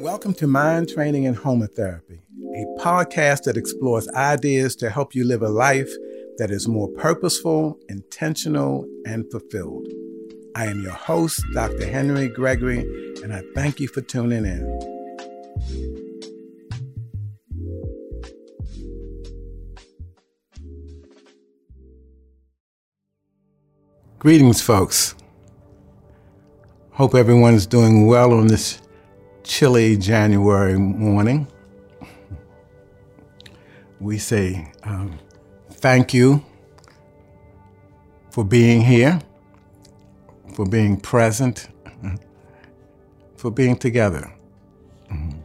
Welcome to Mind Training and Homotherapy, a podcast that explores ideas to help you live a life that is more purposeful, intentional, and fulfilled. I am your host, Dr. Henry Gregory, and I thank you for tuning in. Greetings, folks. Hope everyone is doing well on this chilly January morning. We say um, thank you for being here, for being present, for being together. Mm-hmm.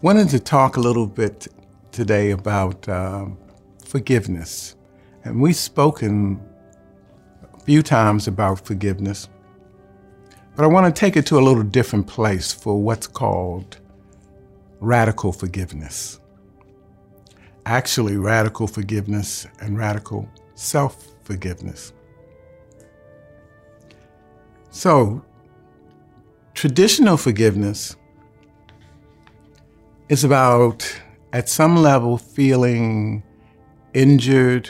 Wanted to talk a little bit today about um, forgiveness. And we've spoken a few times about forgiveness. But I want to take it to a little different place for what's called radical forgiveness. Actually, radical forgiveness and radical self forgiveness. So, traditional forgiveness is about, at some level, feeling injured,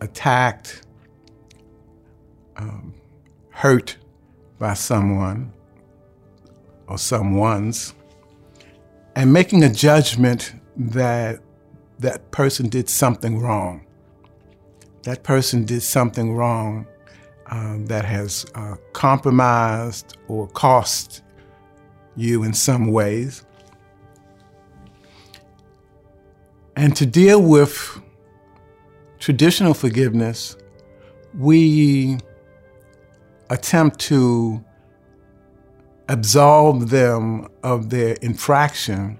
attacked, um, hurt by someone or someone's and making a judgment that that person did something wrong. That person did something wrong um, that has uh, compromised or cost you in some ways. And to deal with traditional forgiveness, we attempt to absolve them of their infraction,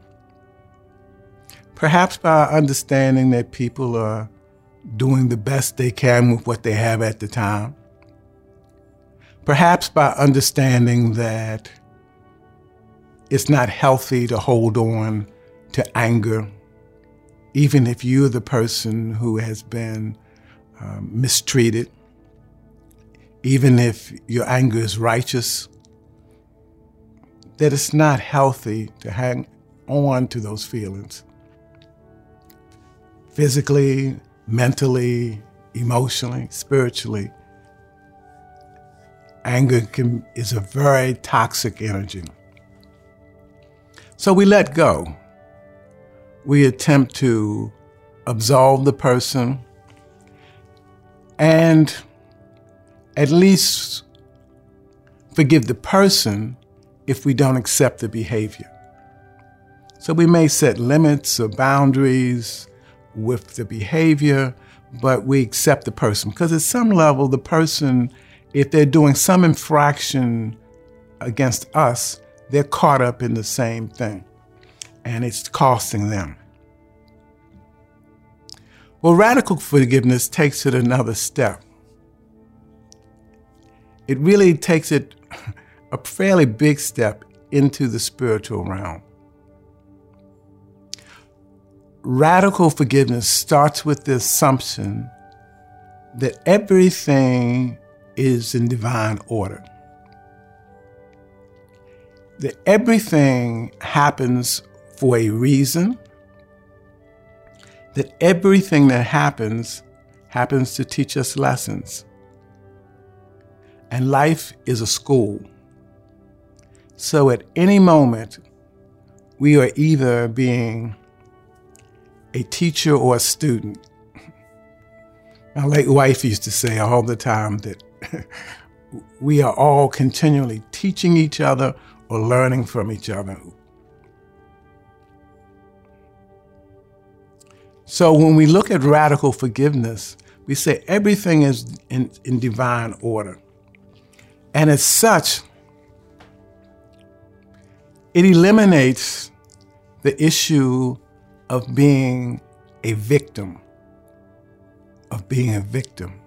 perhaps by understanding that people are doing the best they can with what they have at the time, perhaps by understanding that it's not healthy to hold on to anger, even if you're the person who has been um, mistreated even if your anger is righteous, that it's not healthy to hang on to those feelings. Physically, mentally, emotionally, spiritually, anger can, is a very toxic energy. So we let go. We attempt to absolve the person and at least forgive the person if we don't accept the behavior. So we may set limits or boundaries with the behavior, but we accept the person because at some level, the person, if they're doing some infraction against us, they're caught up in the same thing and it's costing them. Well, radical forgiveness takes it another step it really takes it a fairly big step into the spiritual realm. Radical forgiveness starts with the assumption that everything is in divine order. That everything happens for a reason. That everything that happens happens to teach us lessons. And life is a school. So at any moment, we are either being a teacher or a student. My late wife used to say all the time that we are all continually teaching each other or learning from each other. So when we look at radical forgiveness, we say everything is in, in divine order. And as such, it eliminates the issue of being a victim, of being a victim.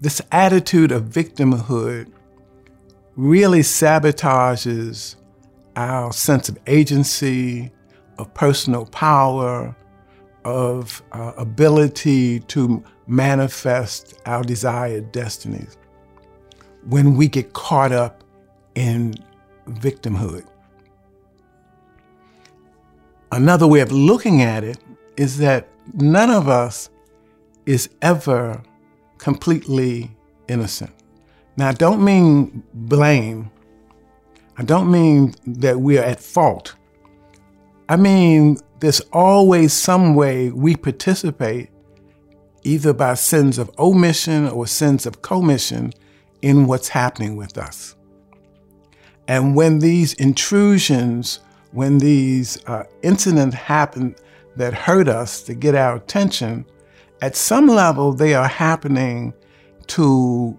This attitude of victimhood really sabotages our sense of agency, of personal power, of uh, ability to manifest our desired destinies when we get caught up in victimhood. Another way of looking at it is that none of us is ever completely innocent. Now, I don't mean blame. I don't mean that we're at fault. I mean, there's always some way we participate, either by sins of omission or sins of commission, in what's happening with us. And when these intrusions, when these uh, incidents happen that hurt us to get our attention, at some level they are happening to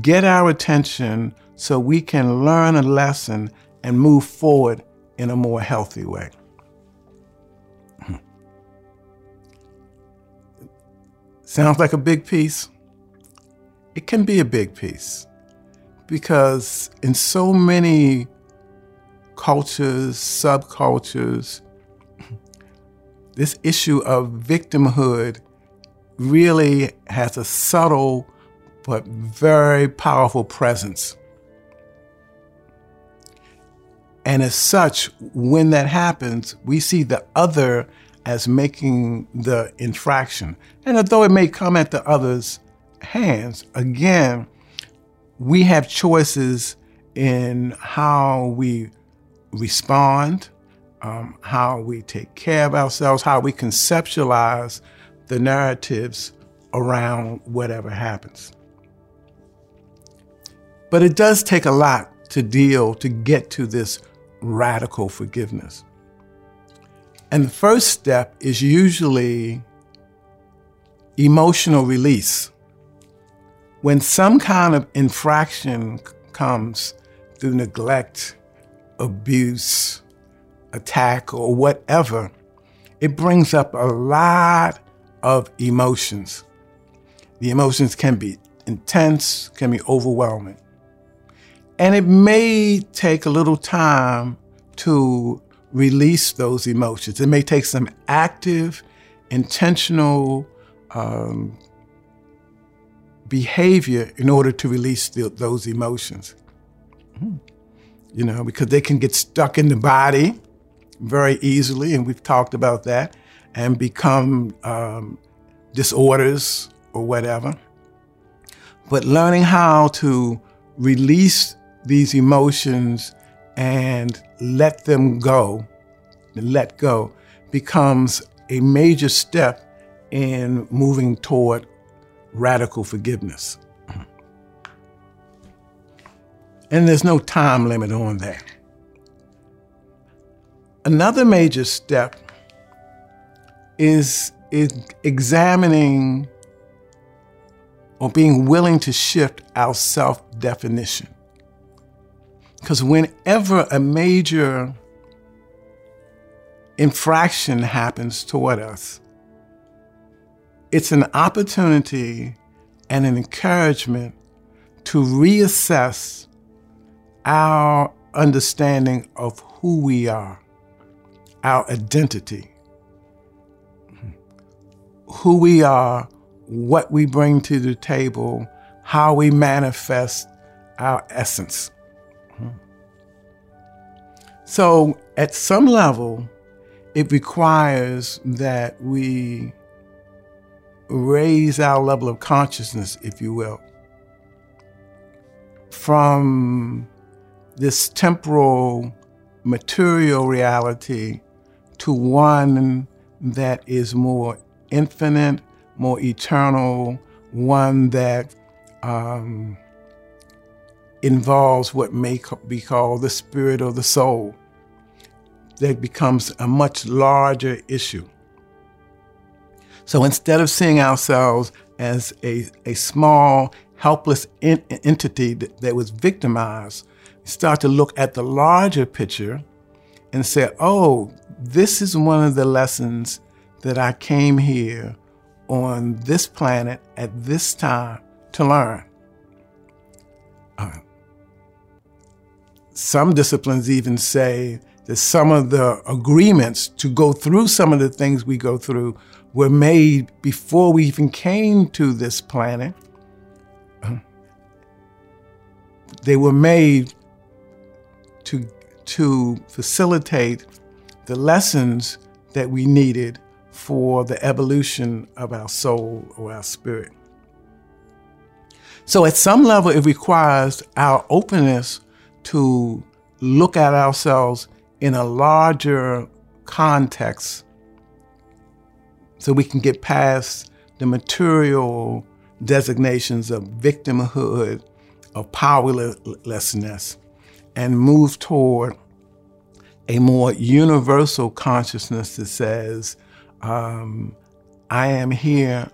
get our attention so we can learn a lesson and move forward in a more healthy way. Sounds like a big piece? It can be a big piece because in so many cultures, subcultures, this issue of victimhood really has a subtle but very powerful presence. And as such, when that happens, we see the other as making the infraction. And although it may come at the other's hands, again, we have choices in how we respond, um, how we take care of ourselves, how we conceptualize the narratives around whatever happens. But it does take a lot to deal to get to this radical forgiveness. And the first step is usually emotional release. When some kind of infraction comes through neglect, abuse, attack, or whatever, it brings up a lot of emotions. The emotions can be intense, can be overwhelming. And it may take a little time to release those emotions. It may take some active, intentional um, behavior in order to release the, those emotions. You know, because they can get stuck in the body very easily, and we've talked about that, and become um, disorders or whatever. But learning how to release these emotions and let them go, let go, becomes a major step in moving toward radical forgiveness. And there's no time limit on that. Another major step is, is examining or being willing to shift our self definition. Because whenever a major infraction happens toward us, it's an opportunity and an encouragement to reassess our understanding of who we are, our identity, who we are, what we bring to the table, how we manifest our essence. So, at some level, it requires that we raise our level of consciousness, if you will, from this temporal material reality to one that is more infinite, more eternal, one that um, involves what may be called the spirit or the soul. That becomes a much larger issue. So instead of seeing ourselves as a, a small, helpless in, entity that, that was victimized, start to look at the larger picture and say, oh, this is one of the lessons that I came here on this planet at this time to learn. Uh, some disciplines even say that some of the agreements to go through some of the things we go through were made before we even came to this planet. They were made to to facilitate the lessons that we needed for the evolution of our soul or our spirit. So, at some level, it requires our openness to look at ourselves in a larger context so we can get past the material designations of victimhood, of powerlessness, and move toward a more universal consciousness that says, um, I am here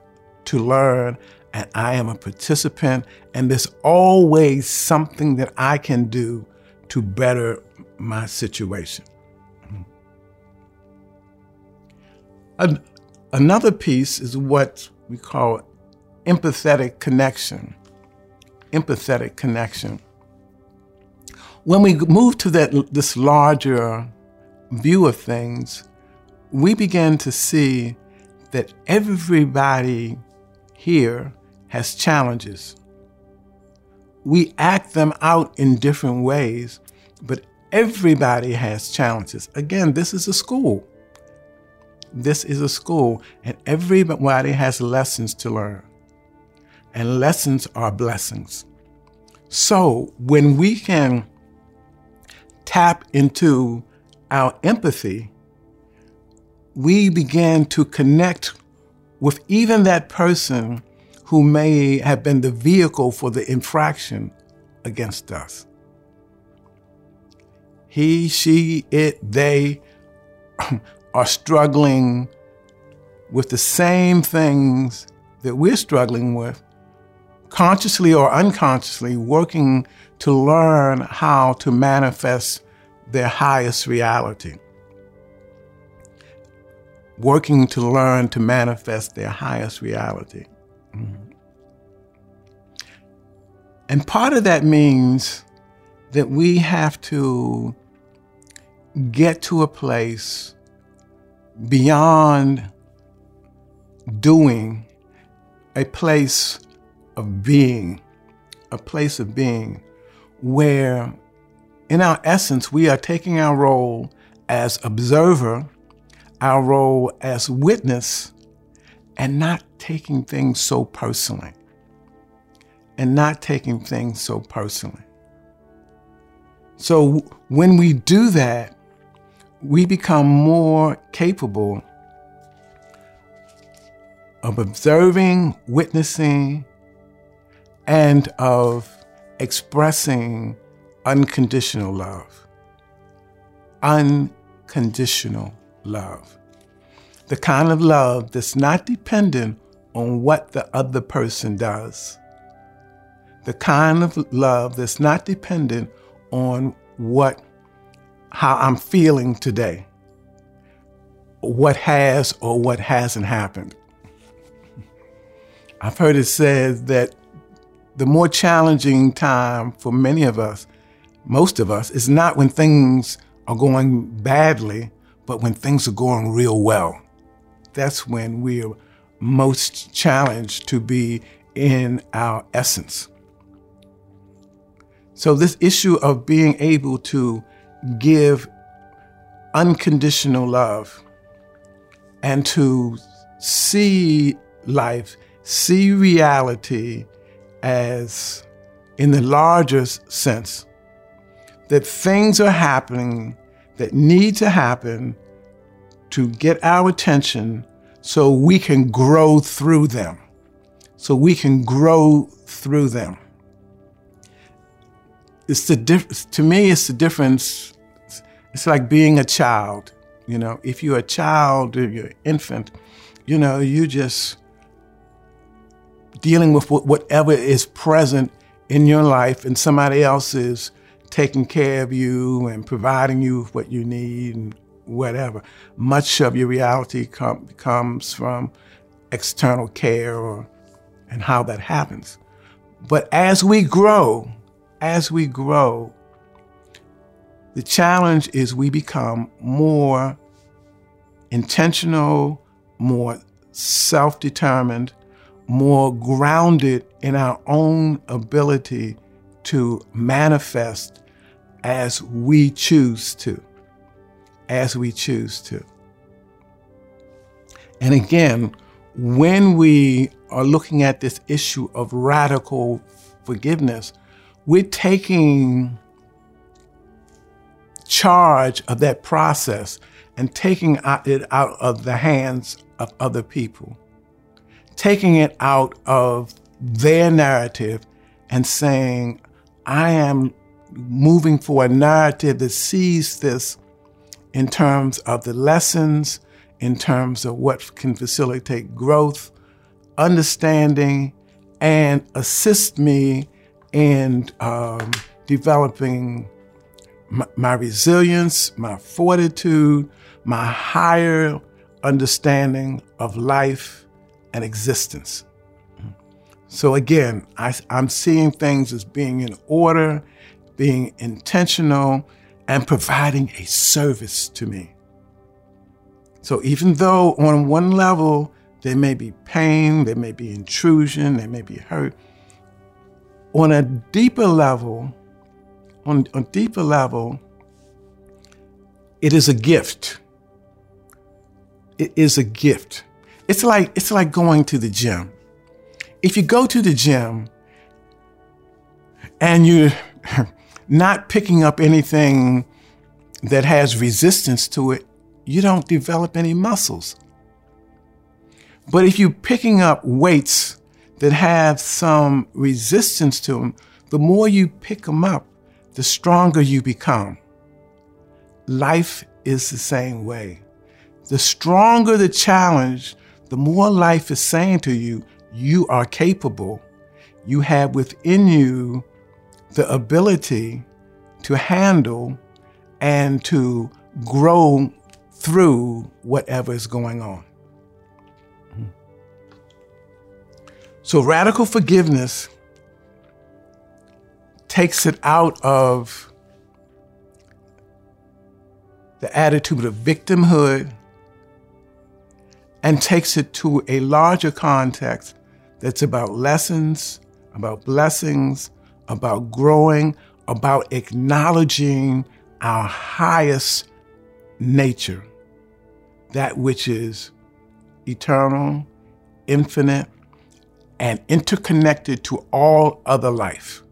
to learn and I am a participant, and there's always something that I can do to better my situation. Another piece is what we call empathetic connection. Empathetic connection. When we move to that this larger view of things, we begin to see that everybody here has challenges. We act them out in different ways, but everybody has challenges. Again, this is a school. This is a school, and everybody has lessons to learn and lessons are blessings. So when we can tap into our empathy, we begin to connect with even that person who may have been the vehicle for the infraction against us. He, she, it, they are struggling with the same things that we're struggling with consciously or unconsciously working to learn how to manifest their highest reality. Working to learn to manifest their highest reality. Mm-hmm. And part of that means that we have to get to a place beyond doing, a place of being, a place of being where, in our essence, we are taking our role as observer, our role as witness, and not taking things so personally. And not taking things so personally. So when we do that, we become more capable of observing, witnessing, and of expressing unconditional love. Unconditional love. The kind of love that's not dependent on what the other person does. The kind of love that's not dependent on what how I'm feeling today. What has or what hasn't happened. I've heard it said that the more challenging time for many of us, most of us, is not when things are going badly, but when things are going real well. That's when we're most challenged to be in our essence. So, this issue of being able to give unconditional love and to see life, see reality as, in the largest sense, that things are happening that need to happen to get our attention so we can grow through them. So we can grow through them. It's the diff- to me, it's the difference. It's like being a child. You know, if you're a child or you're an infant, you know, you just dealing with whatever is present in your life, and somebody else is taking care of you and providing you with what you need and whatever. Much of your reality com- comes from external care or and how that happens. But as we grow, as we grow, the challenge is we become more intentional, more self determined, more grounded in our own ability to manifest as we choose to. As we choose to. And again, when we are looking at this issue of radical forgiveness, we're taking charge of that process and taking it out of the hands of other people, taking it out of their narrative and saying, I am moving for a narrative that sees this in terms of the lessons, in terms of what can facilitate growth, understanding, and assist me in um, developing my, resilience, my fortitude, my higher understanding of life and existence. So again, I, am seeing things as being in order, being intentional, and providing a service to me. So even though on one level there may be pain, there may be intrusion, there may be hurt, on a deeper level, on a deeper level, it is a gift. It is a gift. It's like it's like going to the gym. If you go to the gym and you're not picking up anything that has resistance to it, you don't develop any muscles. But if you're picking up weights that have some resistance to them, the more you pick them up, the stronger you become. Life is the same way. The stronger the challenge, the more life is saying to you, you are capable. You have within you the ability to handle and to grow through whatever is going on. So, radical forgiveness takes it out of the attitude of victimhood and takes it to a larger context that's about lessons, about blessings, about growing, about acknowledging our highest nature, that which is eternal, infinite, and interconnected to all other life.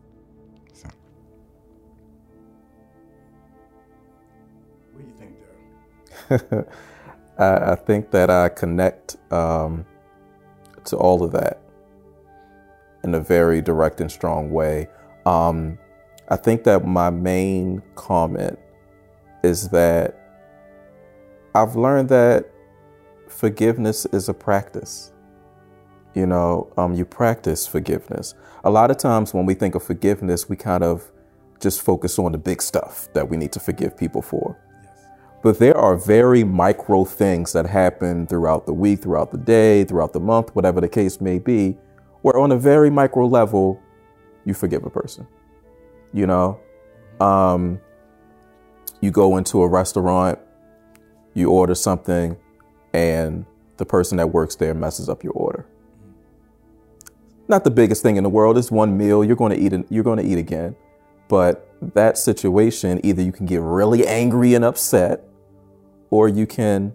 I, I, think that I connect um, to all of that in a very direct and strong way. Um, I think that my main comment is that I've learned that forgiveness is a practice. You know, um, you practice forgiveness. A lot of times when we think of forgiveness, we kind of just focus on the big stuff that we need to forgive people for. But there are very micro things that happen throughout the week, throughout the day, throughout the month, whatever the case may be, where on a very micro level, you forgive a person. You know, um, you go into a restaurant, you order something, and the person that works there messes up your order. Not the biggest thing in the world. It's one meal. You're going to eat. You're going to eat again. But that situation, either you can get really angry and upset, or you can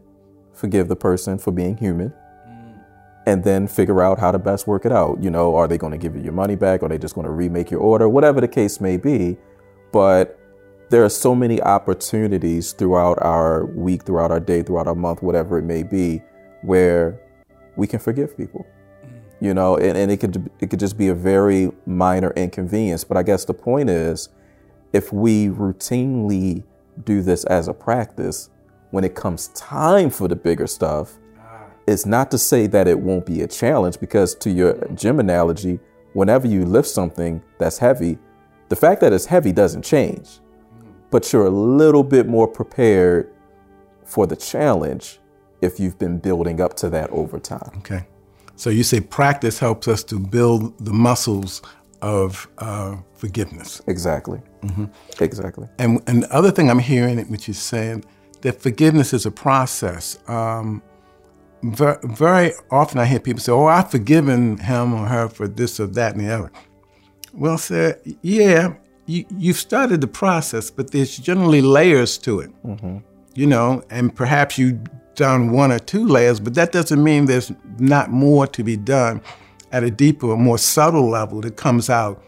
forgive the person for being human mm. and then figure out how to best work it out. You know, are they going to give you your money back? Are they just going to remake your order? Whatever the case may be. But there are so many opportunities throughout our week, throughout our day, throughout our month, whatever it may be, where we can forgive people. Mm. You know, and, and it could it could just be a very minor inconvenience. But I guess the point is, if we routinely do this as a practice, when it comes time for the bigger stuff, it's not to say that it won't be a challenge because to your gym analogy, whenever you lift something that's heavy, the fact that it's heavy doesn't change. But you're a little bit more prepared for the challenge if you've been building up to that over time. Okay. So you say practice helps us to build the muscles of uh, forgiveness. Exactly. Mm-hmm. Exactly. And, and the other thing I'm hearing, it which is saying that forgiveness is a process. Um, very, very often I hear people say, "Oh, I've forgiven him or her for this or that and the other." Well, sir, yeah, you, you've started the process, but there's generally layers to it. You know, and perhaps you've done one or two layers, but that doesn't mean there's not more to be done at a deeper, more subtle level that comes out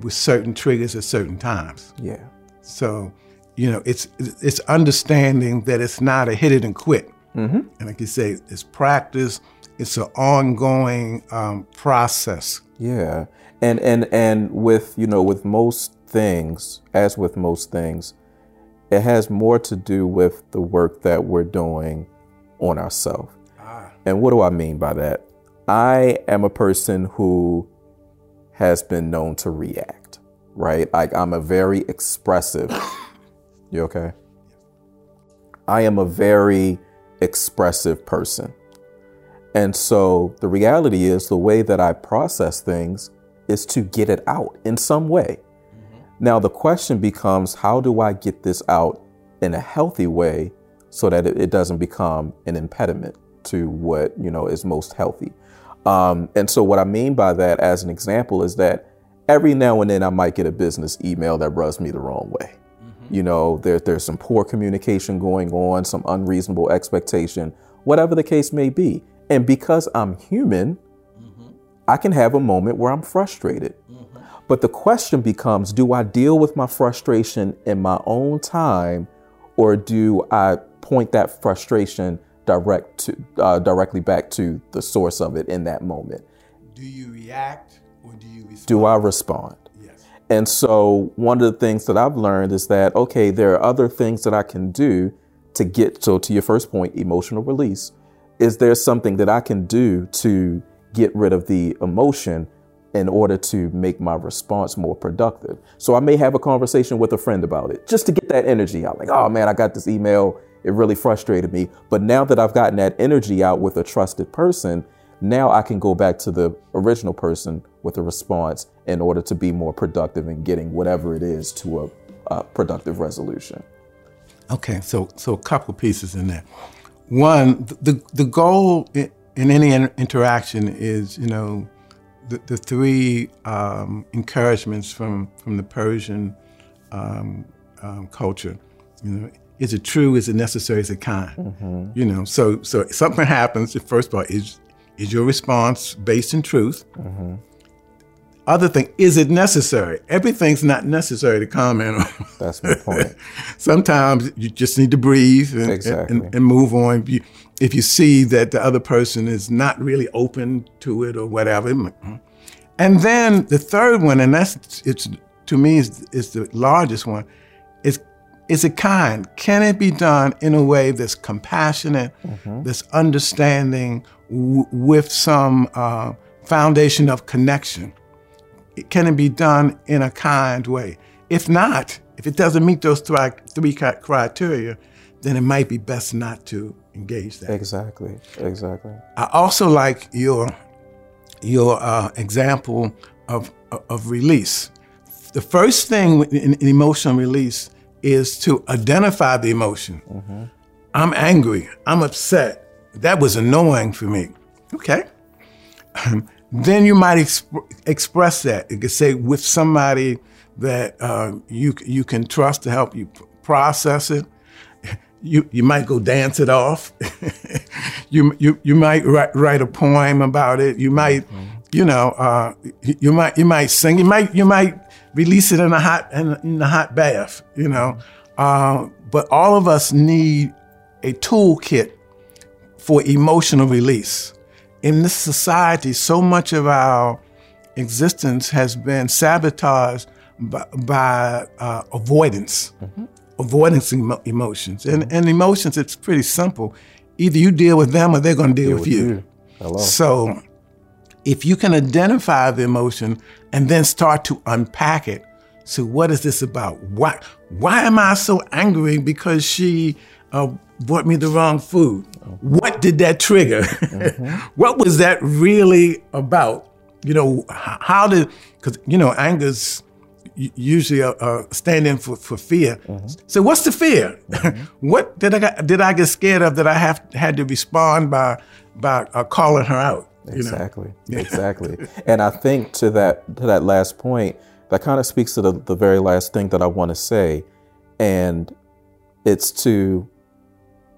with certain triggers at certain times. Yeah. So, you know, it's it's understanding that it's not a hit it and quit. And like you say, it's practice. It's an ongoing um, process. Yeah. And and and with, you know, with most things, as with most things, it has more to do with the work that we're doing on ourselves. And what do I mean by that? I am a person who has been known to react, right? Like I'm a very expressive. You okay? I am a very expressive person. And so the reality is the way that I process things is to get it out in some way. Now the question becomes how do I get this out in a healthy way so that it, it doesn't become an impediment to what, you know, is most healthy. Um, and so what I mean by that as an example is that every now and then I might get a business email that rubs me the wrong way. You know, there, there's some poor communication going on, some unreasonable expectation, whatever the case may be. And because I'm human, I can have a moment where I'm frustrated. But the question becomes do I deal with my frustration in my own time, or do I point that frustration direct to, uh, directly back to the source of it in that moment? Do you react or do you respond? Do I respond? And so, one of the things that I've learned is that, okay, there are other things that I can do to get, so to your first point, emotional release. Is there something that I can do to get rid of the emotion in order to make my response more productive? So, I may have a conversation with a friend about it just to get that energy out. Like, oh man, I got this email. It really frustrated me. But now that I've gotten that energy out with a trusted person, now I can go back to the original person with a response in order to be more productive in getting whatever it is to a, a productive resolution. Okay, so so a couple pieces in there. One, the the goal in, in any interaction is you know the, the three um, encouragements from from the Persian um, um, culture. You know, is it true? Is it necessary? Is it kind? You know, so so something happens. First of all, is is your response based in truth. Other thing, is it necessary? Everything's not necessary to comment on. That's my point. Sometimes you just need to breathe and, Exactly. and, and move on. If you, if you see that the other person is not really open to it or whatever. And then the third one, and that's it's to me is, is the largest one, is it kind? Can it be done in a way that's compassionate, that's understanding, w- with some uh, foundation of connection? can it be done in a kind way? If not, if it doesn't meet those three, three criteria, then it might be best not to engage that. exactly. Exactly. I also like your your uh, example of of release. The first thing in, in emotional release is to identify the emotion. I'm angry. I'm upset. That was annoying for me. Okay. then you might exp- express that. You could say with somebody that uh, you you can trust to help you process it. You you might go dance it off. you you you might write, write a poem about it. You might you know uh, you you might you might sing. You might you might release it in a hot in, in a hot bath. You know, uh, but all of us need a toolkit for emotional release. In this society, so much of our existence has been sabotaged by, by uh, avoidance, avoidance emo- emotions. And, and emotions, it's pretty simple. Either you deal with them or they're going to deal, with, you. Hello. So if you can identify the emotion and then start to unpack it, so what is this about? Why why am I so angry because she uh, brought me the wrong food? What did that trigger? Mm-hmm. what was that really about? You know, how did because you know anger's usually uh, uh, a, a stand in for, for fear. Mm-hmm. So what's the fear? Mm-hmm. what did I did I get scared of that I have had to respond by by uh, calling her out? You know? Exactly. Exactly. and I think to that to that last point, that kind of speaks to the, the very last thing that I want to say. And it's to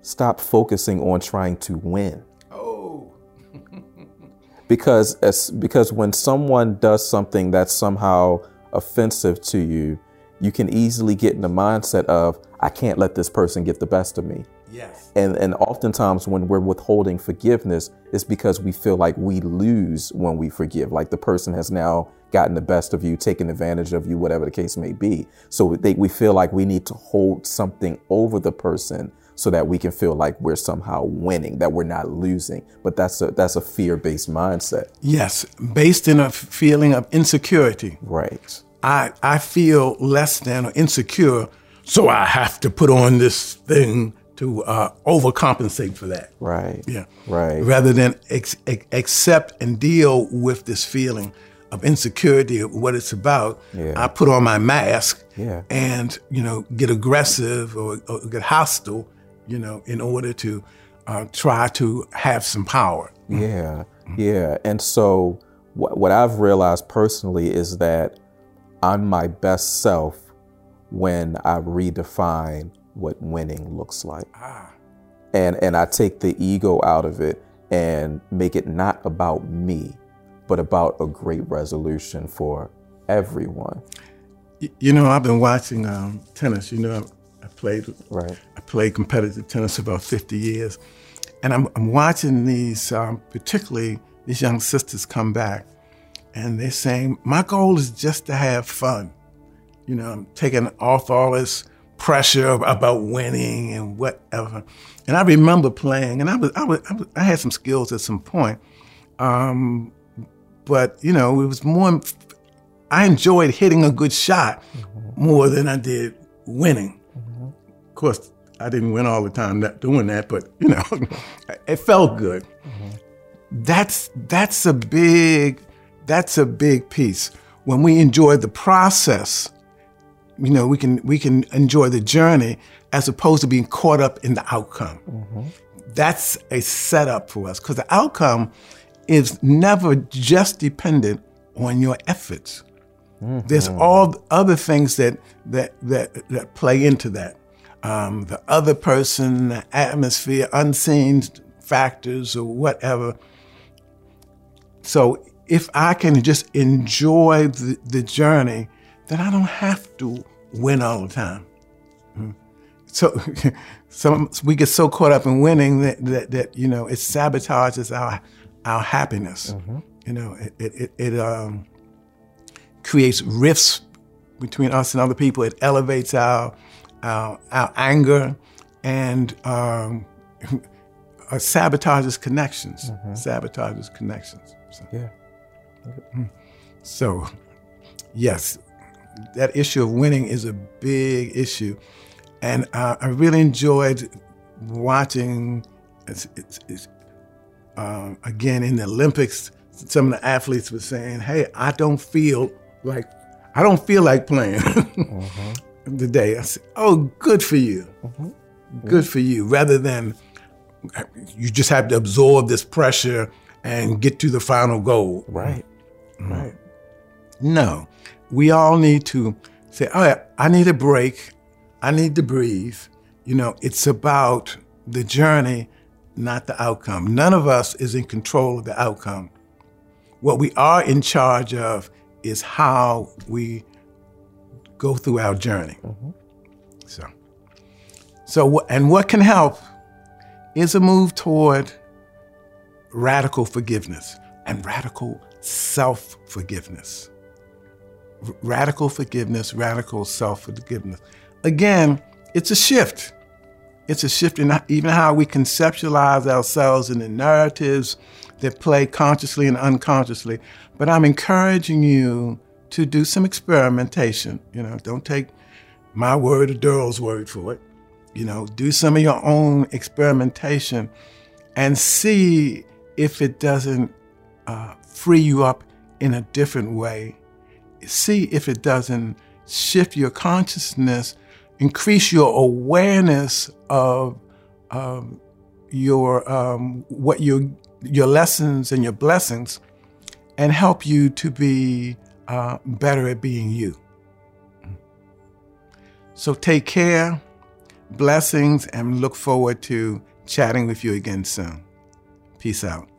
stop focusing on trying to win. Oh. because as, because when someone does something that's somehow offensive to you, you can easily get in the mindset of I can't let this person get the best of me. Yes. And and oftentimes when we're withholding forgiveness, it's because we feel like we lose when we forgive. Like the person has now gotten the best of you, taken advantage of you, whatever the case may be. So they, we feel like we need to hold something over the person so that we can feel like we're somehow winning, that we're not losing. But that's a that's a fear-based mindset. Yes, based in a feeling of insecurity. Right. I I feel less than or insecure, so I have to put on this thing to uh, overcompensate for that. Right. Yeah. Right. Rather than ex- ex- accept and deal with this feeling of insecurity of what it's about, Yeah. I put on my mask Yeah. and you know get aggressive or, or get hostile, you know, in order to uh, try to have some power. Yeah, yeah. And so, what, what I've realized personally is that I'm my best self when I redefine what winning looks like. And, and I take the ego out of it and make it not about me, but about a great resolution for everyone. You know, I've been watching um, tennis. You know, I played Right. I played competitive tennis for about 50 years. And I'm, I'm watching these, um, particularly these young sisters come back, and they're saying, My goal is just to have fun. You know, I'm taking off all this pressure about winning and whatever. And I remember playing, and I was, I was, I, was, I had some skills at some point. Um, but, you know, it was more, I enjoyed hitting a good shot mm-hmm. more than I did winning. Mm-hmm. Of course, I didn't win all the time that, doing that, but you know, it felt good. Mm-hmm. That's that's a big that's a big piece. When we enjoy the process, you know, we can we can enjoy the journey as opposed to being caught up in the outcome. That's a setup for us because the outcome is never just dependent on your efforts. There's all other things that that that that play into that. Um, the other person, the atmosphere, unseen factors, or whatever. So if I can just enjoy the, the journey, then I don't have to win all the time. Mm. So, some we get so caught up in winning that, that, that you know it sabotages our our happiness. You know, it it, it, it um, creates rifts between us and other people. It elevates our our, our anger and um, sabotages connections. Sabotages connections. So, Yeah. so, yes, that issue of winning is a big issue, and uh, I really enjoyed watching. It's, it's, it's, um, again in the Olympics, some of the athletes were saying, "Hey, I don't feel like I don't feel like playing today." I said, "Oh, good for you, good for you." Rather than you just have to absorb this pressure and get to the final goal. Right. Right. No, we all need to say, all right, I need a break. I need to breathe. You know, it's about the journey, not the outcome. None of us is in control of the outcome. What we are in charge of is how we go through our journey. Mm-hmm. So, so, and what can help is a move toward radical forgiveness and radical self forgiveness. Radical forgiveness, radical self forgiveness. Again, it's a shift. It's a shift in even how we conceptualize ourselves in the narratives that play consciously and unconsciously. But I'm encouraging you to do some experimentation. You know, don't take my word or Durrell's word for it. You know, do some of your own experimentation and see if it doesn't uh, free you up in a different way. See if it doesn't shift your consciousness, increase your awareness of um, your um, what your your lessons and your blessings, and help you to be uh, better at being you. So take care, blessings, and look forward to chatting with you again soon. Peace out.